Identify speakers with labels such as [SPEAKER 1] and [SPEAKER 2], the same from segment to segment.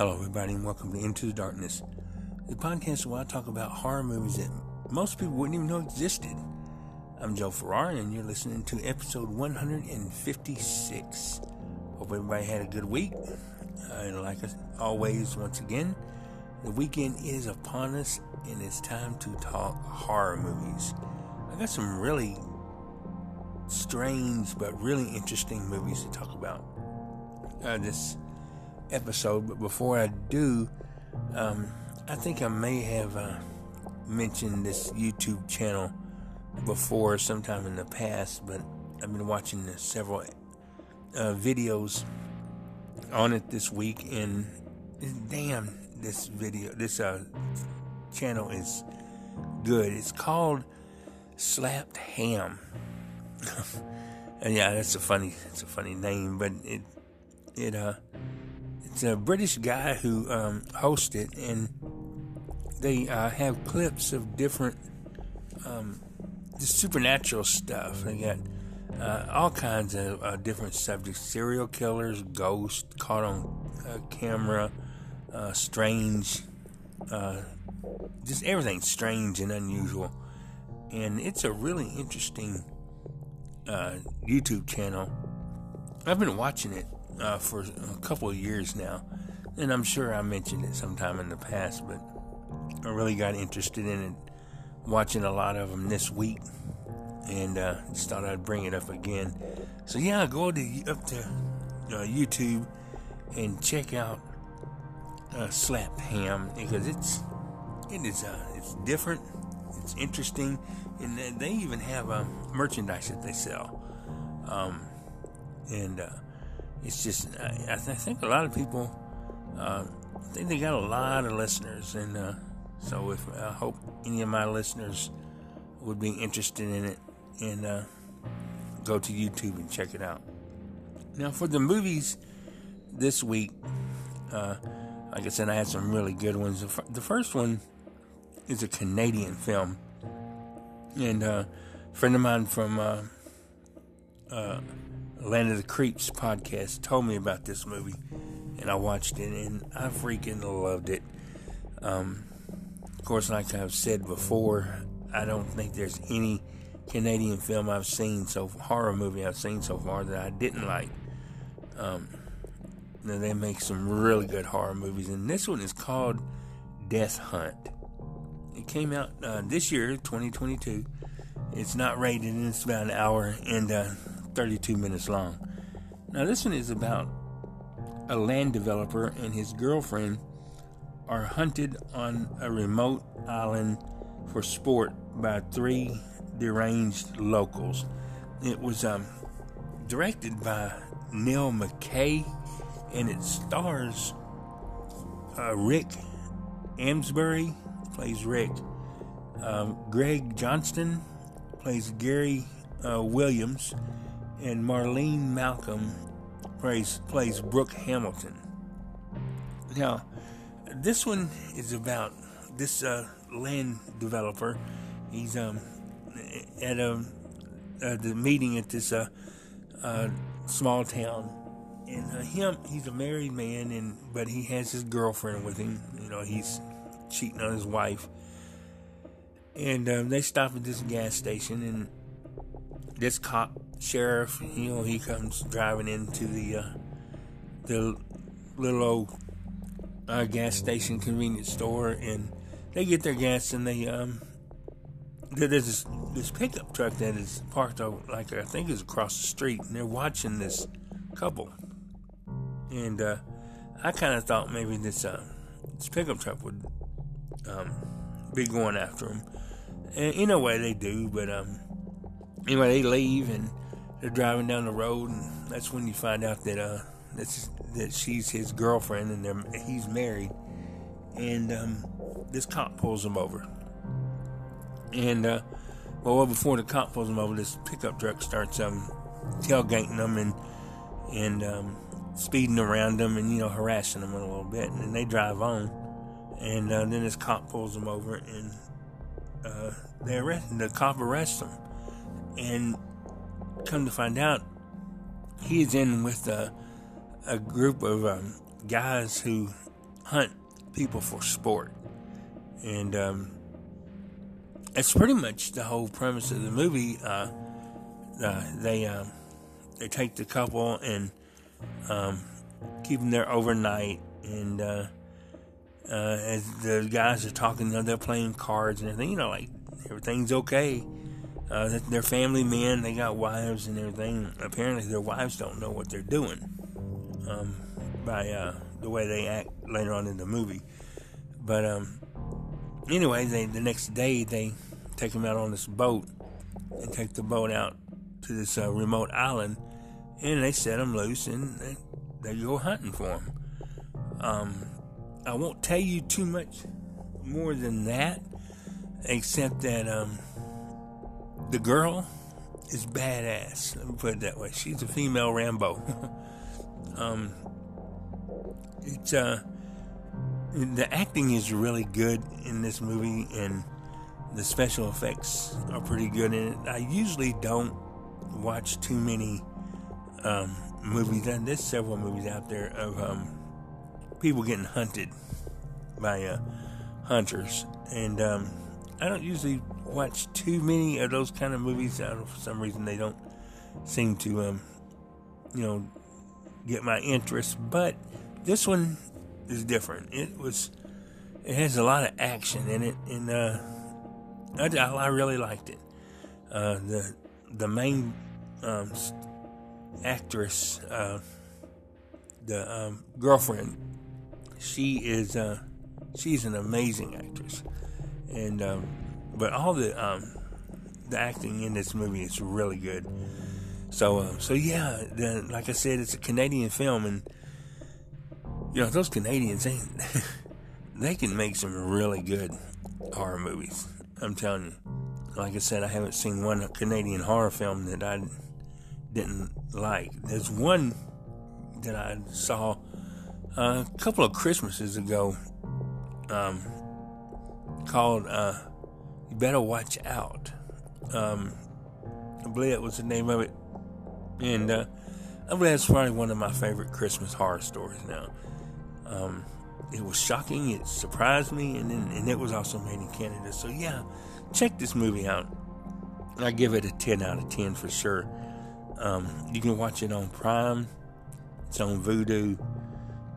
[SPEAKER 1] Hello, everybody, and welcome to Into the Darkness, the podcast where I talk about horror movies that most people wouldn't even know existed. I'm Joe Farrar, and you're listening to episode 156. Hope everybody had a good week. Uh, and like always, once again, the weekend is upon us, and it's time to talk horror movies. I got some really strange but really interesting movies to talk about. Uh, this episode, but before I do, um, I think I may have uh, mentioned this YouTube channel before sometime in the past, but I've been watching several uh, videos on it this week, and damn, this video, this uh, channel is good. It's called Slapped Ham. and yeah, that's a funny, it's a funny name, but it, it, uh, it's a British guy who um, hosts it, and they uh, have clips of different um, supernatural stuff. They got uh, all kinds of uh, different subjects: serial killers, ghosts caught on uh, camera, uh, strange, uh, just everything strange and unusual. And it's a really interesting YouTube channel. I've been watching it uh, for a couple of years now, and I'm sure I mentioned it sometime in the past, but I really got interested in it, watching a lot of them this week, and uh, just thought I'd bring it up again. So yeah, go to up to uh, YouTube and check out uh, Slap Ham because it's it is uh, it's different, it's interesting, and they even have uh, merchandise that they sell. Um, and uh, it's just I, I, think a lot of people uh, I think they got a lot of listeners, and uh, so if I hope any of my listeners would be interested in it and uh, go to YouTube and check it out. Now for the movies this week, uh, like I said, I had some really good ones. The first one is a Canadian film, and uh, a friend of mine from uh, Land of the Creeps podcast told me about this movie, and I watched it, and I freaking loved it. Um, of course, like I've said before, I don't think there's any Canadian film I've seen so horror movie I've seen so far that I didn't like. Um, they make some really good horror movies, and this one is called Death Hunt. It came out uh, this year, 2022. It's not rated, and it's about an hour and uh, 32 minutes long. Now, this one is about a land developer and his girlfriend are hunted on a remote island for sport by three deranged locals. It was um, directed by Neil McKay and it stars uh, Rick Amsbury, plays Rick. Um, Greg Johnston plays Gary uh, Williams and Marlene Malcolm plays plays Brooke Hamilton. Now, this one is about this uh, land developer. He's um, at a uh, the meeting at this uh, uh small town, and uh, him he's a married man, and but he has his girlfriend with him. You know, he's cheating on his wife, and um, they stop at this gas station, and this cop sheriff, you know, he comes driving into the uh, the little old uh, gas station convenience store, and they get their gas, and they um, there's this, this pickup truck that is parked over, like I think is across the street, and they're watching this couple, and uh, I kind of thought maybe this uh, this pickup truck would um, be going after them, and in a way they do, but um, anyway they leave and they're driving down the road, and that's when you find out that uh, that's that she's his girlfriend, and they're, he's married. And um, this cop pulls him over, and uh, well, before the cop pulls him over, this pickup truck starts um, tailgating them and and um, speeding around them, and you know harassing them a little bit, and they drive on, and uh, then this cop pulls them over, and uh, they arrest the cop arrests them, and come to find out, he is in with a, a group of um, guys who hunt people for sport, and um, that's pretty much the whole premise of the movie. Uh, uh, they um, they take the couple and um, keep them there overnight, and uh, uh, as the guys are talking, you know, they're playing cards and everything. You know, like everything's okay. Uh, they're family men. They got wives and everything. Apparently, their wives don't know what they're doing um, by uh, the way they act later on in the movie. But um, anyway, they the next day they take him out on this boat and take the boat out to this uh, remote island, and they set him loose and they, they go hunting for him. Um, I won't tell you too much more than that, except that um, the girl is badass. Let me put it that way. She's a female Rambo. um, it's uh, the acting is really good in this movie, and the special effects are pretty good in it. I usually don't watch too many um, movies, and there's several movies out there of um, people getting hunted by uh, hunters, and um, I don't usually watch too many of those kind of movies. I don't, for some reason, they don't seem to, um, you know, get my interest. But this one is different. It was, it has a lot of action in it, and uh, I, I really liked it. Uh, the the main um, actress, uh, the um, girlfriend, she is uh, she's an amazing actress, and um, but all the um, the acting in this movie is really good. So uh, so yeah, the, like I said, it's a Canadian film, and you know those Canadians they they can make some really good horror movies. I'm telling you. Like I said, I haven't seen one Canadian horror film that I didn't like. There's one that I saw a couple of Christmases ago um, called uh, You Better Watch Out. Um, I believe that was the name of it. And uh, I believe that's probably one of my favorite Christmas horror stories now. Um, it was shocking, it surprised me, and, and it was also made in Canada. So, yeah, check this movie out. I give it a 10 out of 10 for sure. Um, you can watch it on Prime, it's on Vudu,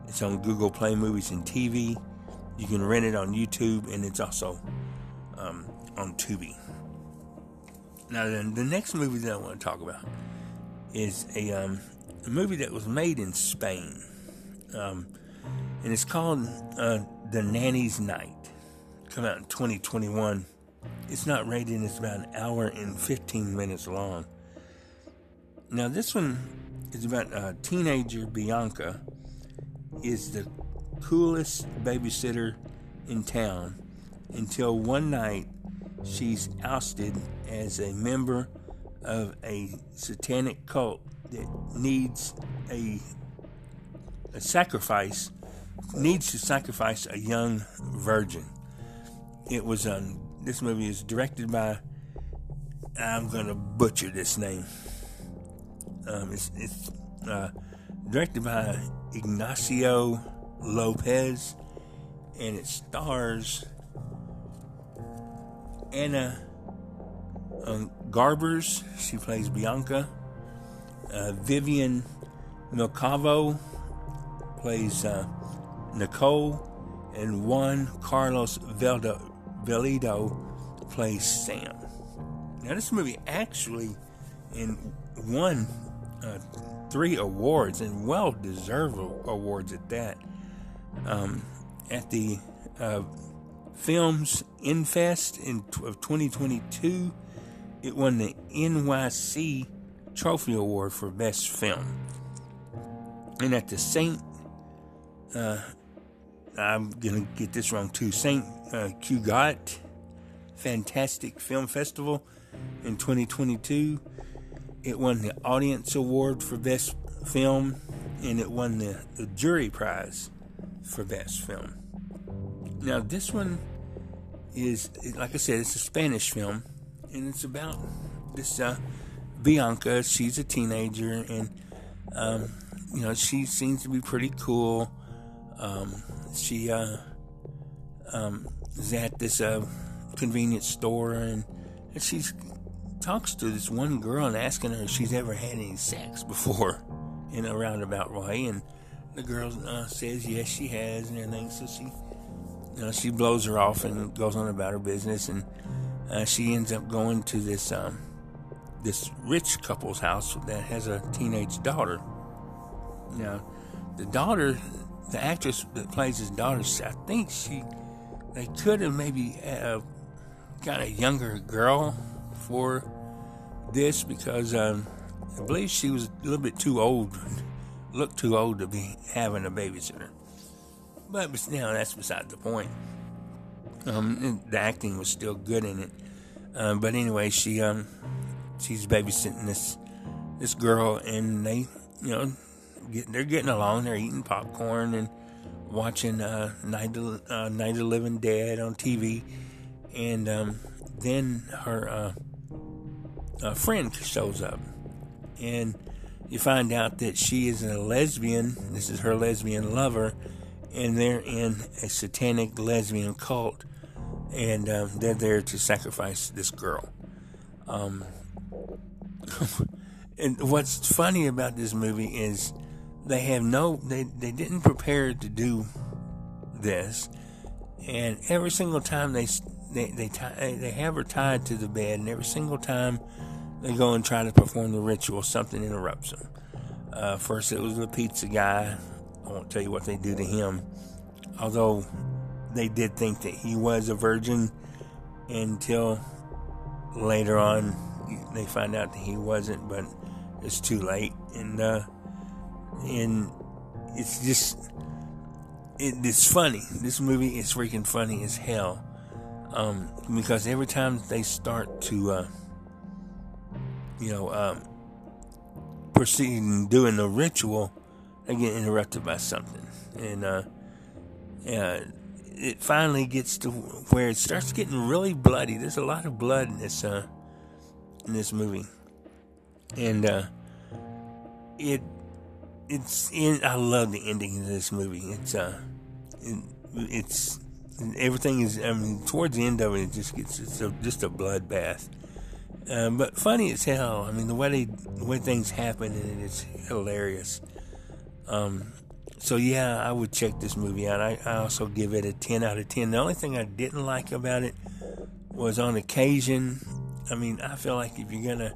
[SPEAKER 1] it's on Google Play Movies and TV. You can rent it on YouTube, and it's also um, on Tubi. Now, the next movie that I want to talk about is a, um, a movie that was made in Spain, um, and it's called uh, The Nanny's Night. Come out in 2021. It's not rated; it's about an hour and 15 minutes long. Now, this one is about a teenager, Bianca, is the coolest babysitter in town until one night she's ousted as a member of a satanic cult that needs a, a sacrifice, needs to sacrifice a young virgin. It was um, this movie is directed by I'm gonna butcher this name. Um, it's, it's uh, directed by Ignacio Lopez, and it stars Anna um, Garbers. She plays Bianca. Uh, Vivian Milcavo plays uh, Nicole, and Juan Carlos Veldo, Velido plays Sam. Now, this movie actually in won uh, three awards and well deserved awards at that. Um, at the uh, Films Infest in of 2022, it won the NYC Trophy Award for Best Film. And at the Saint, uh, I'm gonna get this wrong too, Saint uh, Cugat Fantastic Film Festival in 2022 it won the Audience Award for Best Film, and it won the, the Jury Prize for Best Film. Now, this one is, like I said, it's a Spanish film, and it's about this uh, Bianca. She's a teenager, and um, you know she seems to be pretty cool. Um, she uh, um, is at this uh, convenience store and, and she talks to this one girl and asking her if she's ever had any sex before in a roundabout way. And the girl uh, says yes, she has, and everything. So she, she blows her off and goes on about her business, and uh, she ends up going to this um, this rich couple's house that has a teenage daughter. Now, the daughter, the actress that plays his daughter, I think she, they could have maybe uh, got a younger girl for this because um, I believe she was a little bit too old looked too old to be having a babysitter. But, you know, that's beside the point. Um, the acting was still good in it. Um, but anyway, she um, she's babysitting this this girl, and they, you know, get, they're getting along. They're eating popcorn and watching uh, Night of, uh, Night of the Living Dead on TV, and um, then her uh, friend shows up, and you find out that she is a lesbian. This is her lesbian lover, and they're in a satanic lesbian cult, and um, they're there to sacrifice this girl. Um, and what's funny about this movie is they have no, they, they didn't prepare to do this, and every single time they they they, tie, they have her tied to the bed, and every single time they go and try to perform the ritual, something interrupts them. Uh, first, it was the pizza guy. Won't tell you what they do to him, although they did think that he was a virgin until later on they find out that he wasn't, but it's too late. And uh, and it's just it, it's funny. This movie is freaking funny as hell um, because every time they start to uh, you know, um, proceeding doing the ritual, they get interrupted by something, and uh, uh, it finally gets to where it starts getting really bloody. There's a lot of blood in this uh, in this movie, and uh, it it's in. I love the ending of this movie. It's uh, it, it's everything is. I mean, towards the end of it, it just gets it's a, just a bloodbath um, but funny as hell. I mean, the way they, the way things happen and it's hilarious. Um, so yeah, I would check this movie out. I, I, also give it a ten out of ten. The only thing I didn't like about it was on occasion. I mean, I feel like if you're gonna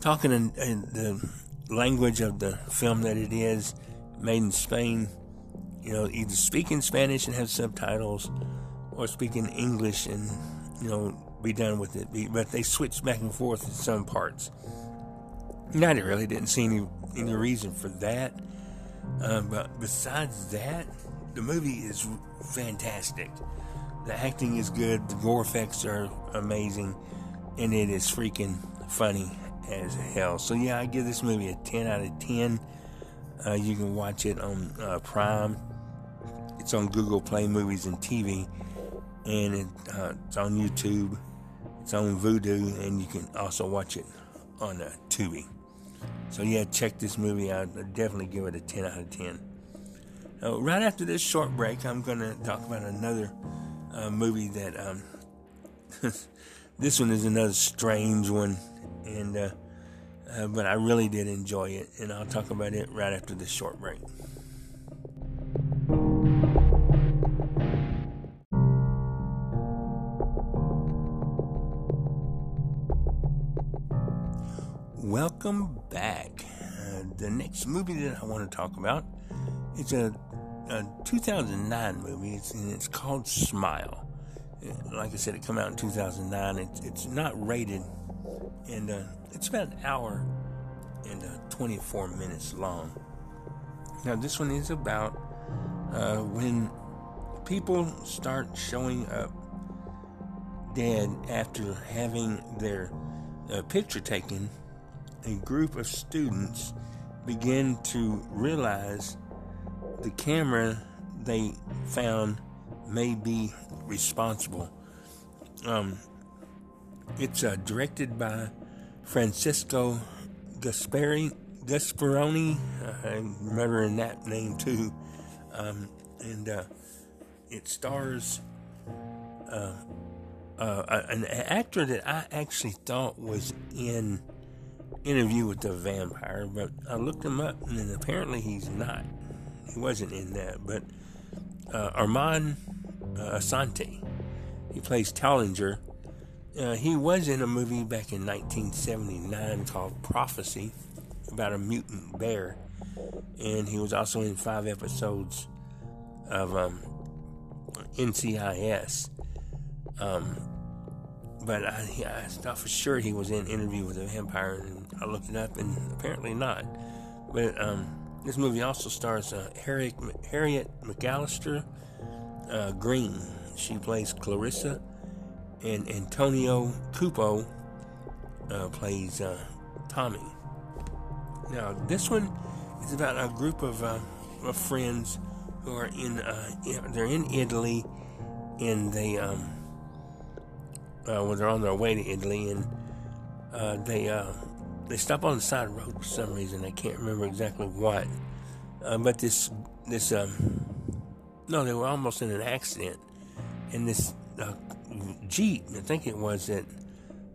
[SPEAKER 1] talking in, in the language of the film that it is, made in Spain, you know, either speak in Spanish and have subtitles, or speak in English and you know be done with it. But they switched back and forth in some parts. I really didn't see any any reason for that. Uh, but besides that, the movie is fantastic. The acting is good. The gore effects are amazing, and it is freaking funny as hell. So yeah, I give this movie a ten out of ten. Uh, you can watch it on uh, Prime. It's on Google Play Movies and TV, and it, uh, it's on YouTube. It's on Vudu, and you can also watch it on uh, Tubi. So yeah, check this movie out. I'd definitely give it a 10 out of 10. Now, right after this short break, I'm going to talk about another uh, movie that um, this one is another strange one, and uh, uh, but I really did enjoy it, and I'll talk about it right after this short break. Welcome back. Uh, the next movie that I want to talk about it's a, a 2009 movie. It's and it's called Smile. Uh, like I said, it came out in 2009. It's it's not rated, and uh, it's about an hour and uh, 24 minutes long. Now this one is about uh, when people start showing up dead after having their uh, picture taken a group of students begin to realize the camera they found may be responsible. Um, it's uh, directed by Francisco Gaspari, Gasparoni. Uh, I'm remembering that name too. Um, and uh, it stars uh, uh, an actor that I actually thought was in Interview with the Vampire, but I looked him up and apparently he's not. He wasn't in that, but uh, Armand uh, Assante, he plays Tallinger. Uh, he was in a movie back in 1979 called Prophecy about a mutant bear, and he was also in five episodes of um, NCIS. Um, but I, I, thought for sure he was in an Interview with a Vampire, and I looked it up, and apparently not. But um, this movie also stars uh, Harriet, Harriet McAllister uh, Green. She plays Clarissa, and Antonio Cupo uh, plays uh, Tommy. Now, this one is about a group of, uh, of friends who are in, uh, they're in Italy, and they um, uh, when they're on their way to Italy, and uh, they uh, they stop on the side of the road for some reason. I can't remember exactly what, uh, but this this um, no, they were almost in an accident, and this uh, jeep, I think it was that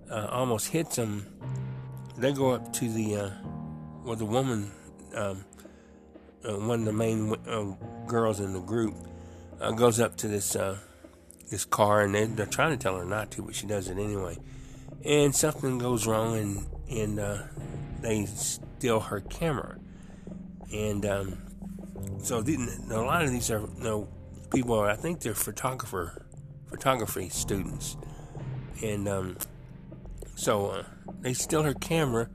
[SPEAKER 1] uh, almost hits them. They go up to the well, the woman, um, one of the main girls in the group, goes up to this this car, and they're, they're, trying to tell her not to, but she does it anyway. And something goes wrong, and and uh, they steal her camera. And um, so the, a lot of these are you know, people. Are, I think they're photographer photography students, and um, so uh, they steal her camera,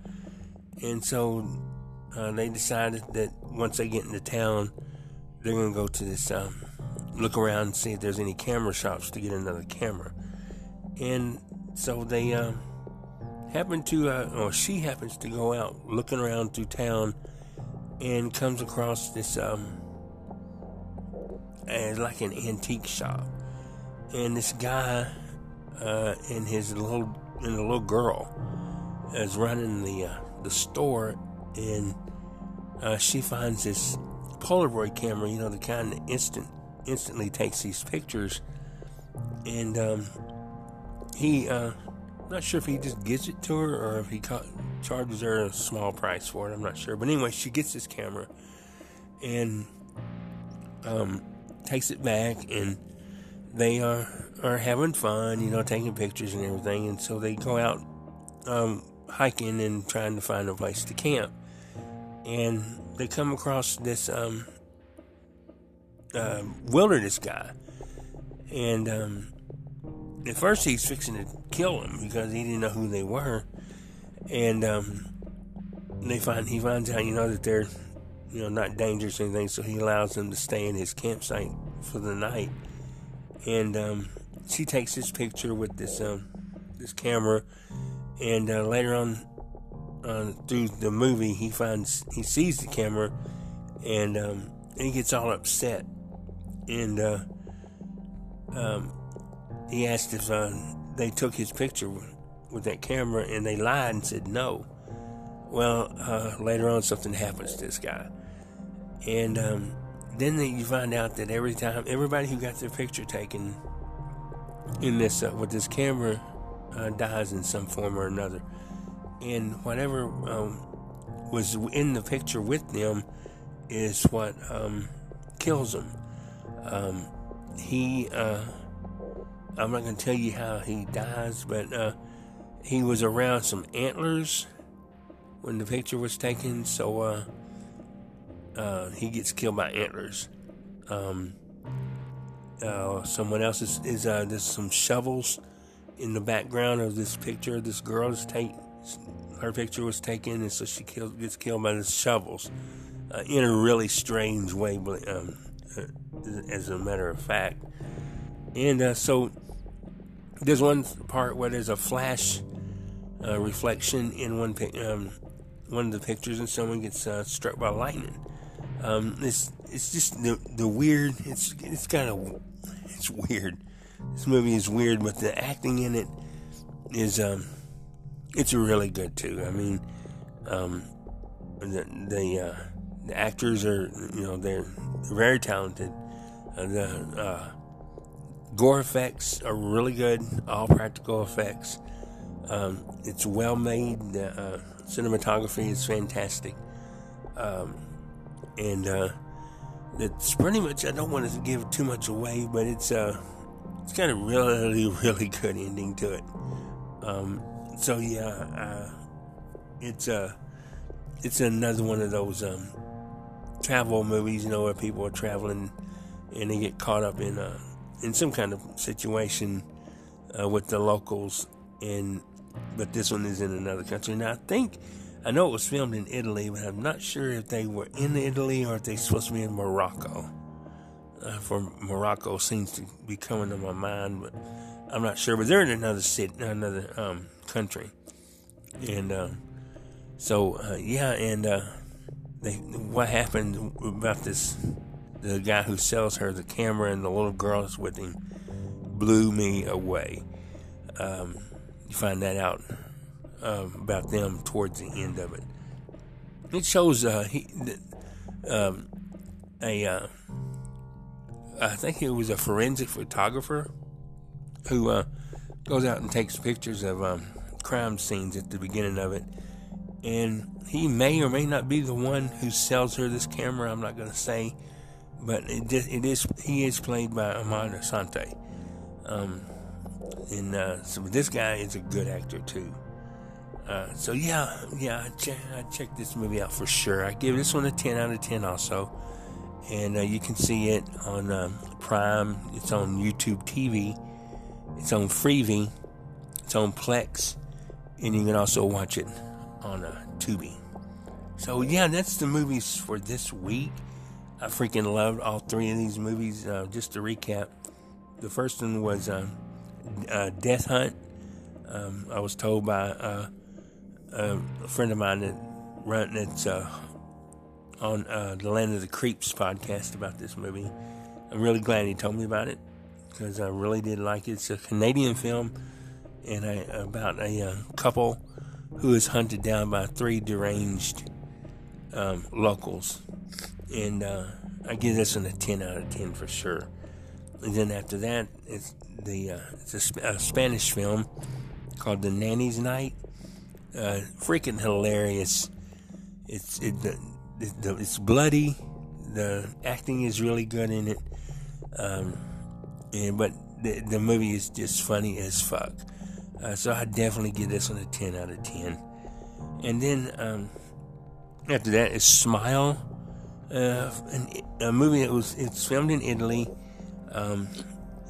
[SPEAKER 1] and so uh, they decided that once they get into town, they're to go to this um, look around and see if there's any camera shops to get another camera. And so they uh, happen to, uh, or she happens to go out looking around through town and comes across this, um, uh, like an antique shop. And this guy uh, and his little and a little girl is running the uh, the store, and uh, she finds this Polaroid camera, you know, the kind of instant instantly takes these pictures, and um, he, uh, not sure if he just gives it to her or if he ca- charges her a small price for it. I'm not sure, but anyway, she gets this camera and um, takes it back, and they are are having fun, you know, taking pictures and everything, and so they go out um, hiking and trying to find a place to camp, and they come across this um, uh, wilderness guy, and um, at first he's fixing to kill him because he didn't know who they were, and um, they find he finds out you know that they're you know not dangerous or anything, so he allows them to stay in his campsite for the night, and um, she takes his picture with this um, this camera, and uh, later on uh, through the movie he finds he sees the camera, and um, he gets all upset and uh, um, he asked if uh, they took his picture with that camera, and they lied and said no. Well, uh, later on, something happens to this guy, and um, then you find out that every time, everybody who got their picture taken in this uh, with this camera uh, dies in some form or another, and whatever um, was in the picture with them is what um, kills them. Um, he, uh, I'm not going to tell you how he dies, but uh, he was around some antlers when the picture was taken, so uh, uh he gets killed by antlers. Um, uh, someone else is, is uh, there's some shovels in the background of this picture. This girl is take her picture was taken, and so she kills, gets killed by the shovels in a really strange way. But um, as a matter of fact. And uh, so there's one part where there's a flash uh, reflection in one um, one of the pictures, and someone gets uh, struck by lightning. Um, it's it's just the the weird. It's it's kind of it's weird. This movie is weird, but the acting in it is um, it's really good too. I mean, um, the the, uh, the actors are you know they're very talented. Uh, the uh, gore effects are really good, all practical effects. Um, it's well made. The uh, cinematography is fantastic. Um, and uh, it's pretty much, I don't want to give too much away, but it's, uh, it's got a really, really good ending to it. Um, so, yeah, uh, it's, uh, it's another one of those um, travel movies, you know, where people are traveling and they get caught up in uh, in some kind of situation uh, with the locals, and but this one is in another country. Now I think I know it was filmed in Italy, but I'm not sure if they were in Italy or if they're supposed to be in Morocco. Uh, for Morocco seems to be coming to my mind, but I'm not sure. But they're in another city, another um, country, and uh, so uh, yeah, and uh, they, what happened about this? The guy who sells her the camera and the little girl that's with him blew me away. Um, you find that out um, about them towards the end of it. It shows uh, he, um, a, uh, I think it was a forensic photographer who uh, goes out and takes pictures of um, crime scenes at the beginning of it. And he may or may not be the one who sells her this camera. I'm not going to say, but it, it is. He is played by Armand Assante. Um, and uh, so this guy is a good actor too. Uh, so yeah, yeah, I, check, I checked this movie out for sure. I give this one a 10 out of 10 also. And uh, you can see it on um, Prime. It's on YouTube TV. It's on Freevee. It's on Plex. And you can also watch it on uh, Tubi. So yeah, that's the movies for this week. I freaking loved all three of these movies. Uh, just to recap, the first one was uh, uh, Death Hunt. Um, I was told by uh, a friend of mine that run that's uh, on uh, the Land of the Creeps podcast about this movie. I'm really glad he told me about it because I really did like it. It's a Canadian film and a, about a couple who is hunted down by three deranged um, locals, and uh, I give this one a 10 out of 10 for sure. And then after that, it's the uh, it's a, a, Spanish film called The Nanny's Night. Uh, freaking hilarious! It's it, the, the, it's bloody. The acting is really good in it, um, and but the, the movie is just funny as fuck. Uh, so I definitely give this one a 10 out of 10. And then um, after that is Smile, uh, a movie that was it's filmed in Italy, um,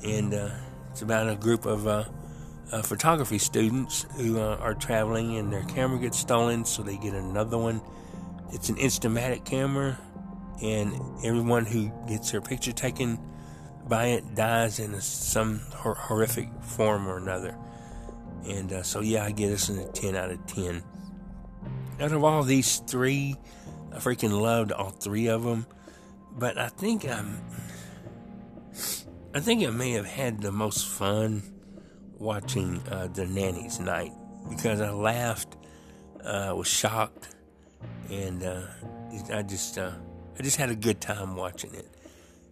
[SPEAKER 1] and uh, it's about a group of uh, uh, photography students who uh, are traveling and their camera gets stolen, so they get another one. It's an Instamatic camera, and everyone who gets their picture taken by it dies in a, some hor- horrific form or another. And uh, so, yeah, I give this a 10 out of 10. Out of all these three, I freaking loved all three of them. But I think I'm. I think I may have had the most fun watching uh, The Nanny's Night because I laughed, uh, was shocked, and uh, I just uh, I just had a good time watching it.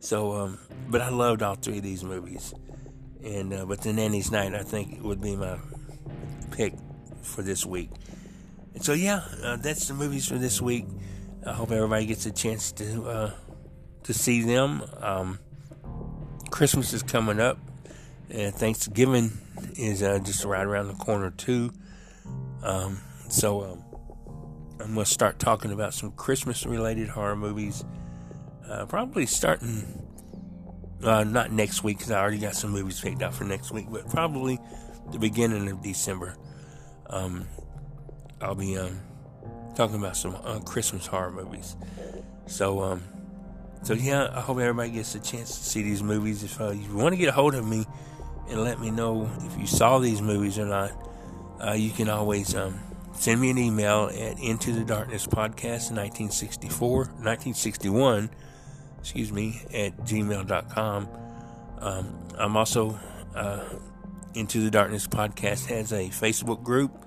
[SPEAKER 1] So, um, but I loved all three of these movies, and uh, but The Nanny's Night I think would be my pick for this week. And so, yeah, uh, that's the movies for this week. I hope everybody gets a chance to uh, to see them. Um, Christmas is coming up, and Thanksgiving is uh, just right around the corner too. Um, so um, I'm going to start talking about some Christmas-related horror movies. Uh, probably starting uh, not next week because I already got some movies picked out for next week, but probably the beginning of December, um, I'll be um, talking about some uh, Christmas horror movies. So, um, so yeah, I hope everybody gets a chance to see these movies. If, uh, you want to get a hold of me and let me know if you saw these movies or not, uh, you can always um, send me an email at Into the Darkness Podcast 1964, 1961, excuse me, at gmail.com. Um, I'm also uh, into the Darkness podcast has a Facebook group.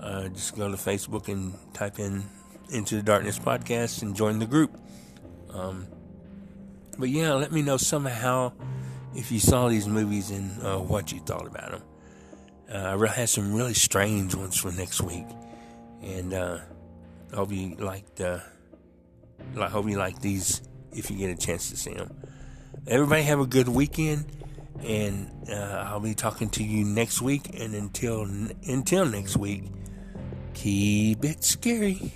[SPEAKER 1] Uh, just go to Facebook and type in Into the Darkness podcast and join the group. Um, but yeah, let me know somehow if you saw these movies and uh, what you thought about them. Uh, I really had some really strange ones for next week, and uh, hope you liked. Uh, I hope you like these if you get a chance to see them. Everybody have a good weekend, and uh, I'll be talking to you next week. And until until next week, keep it scary.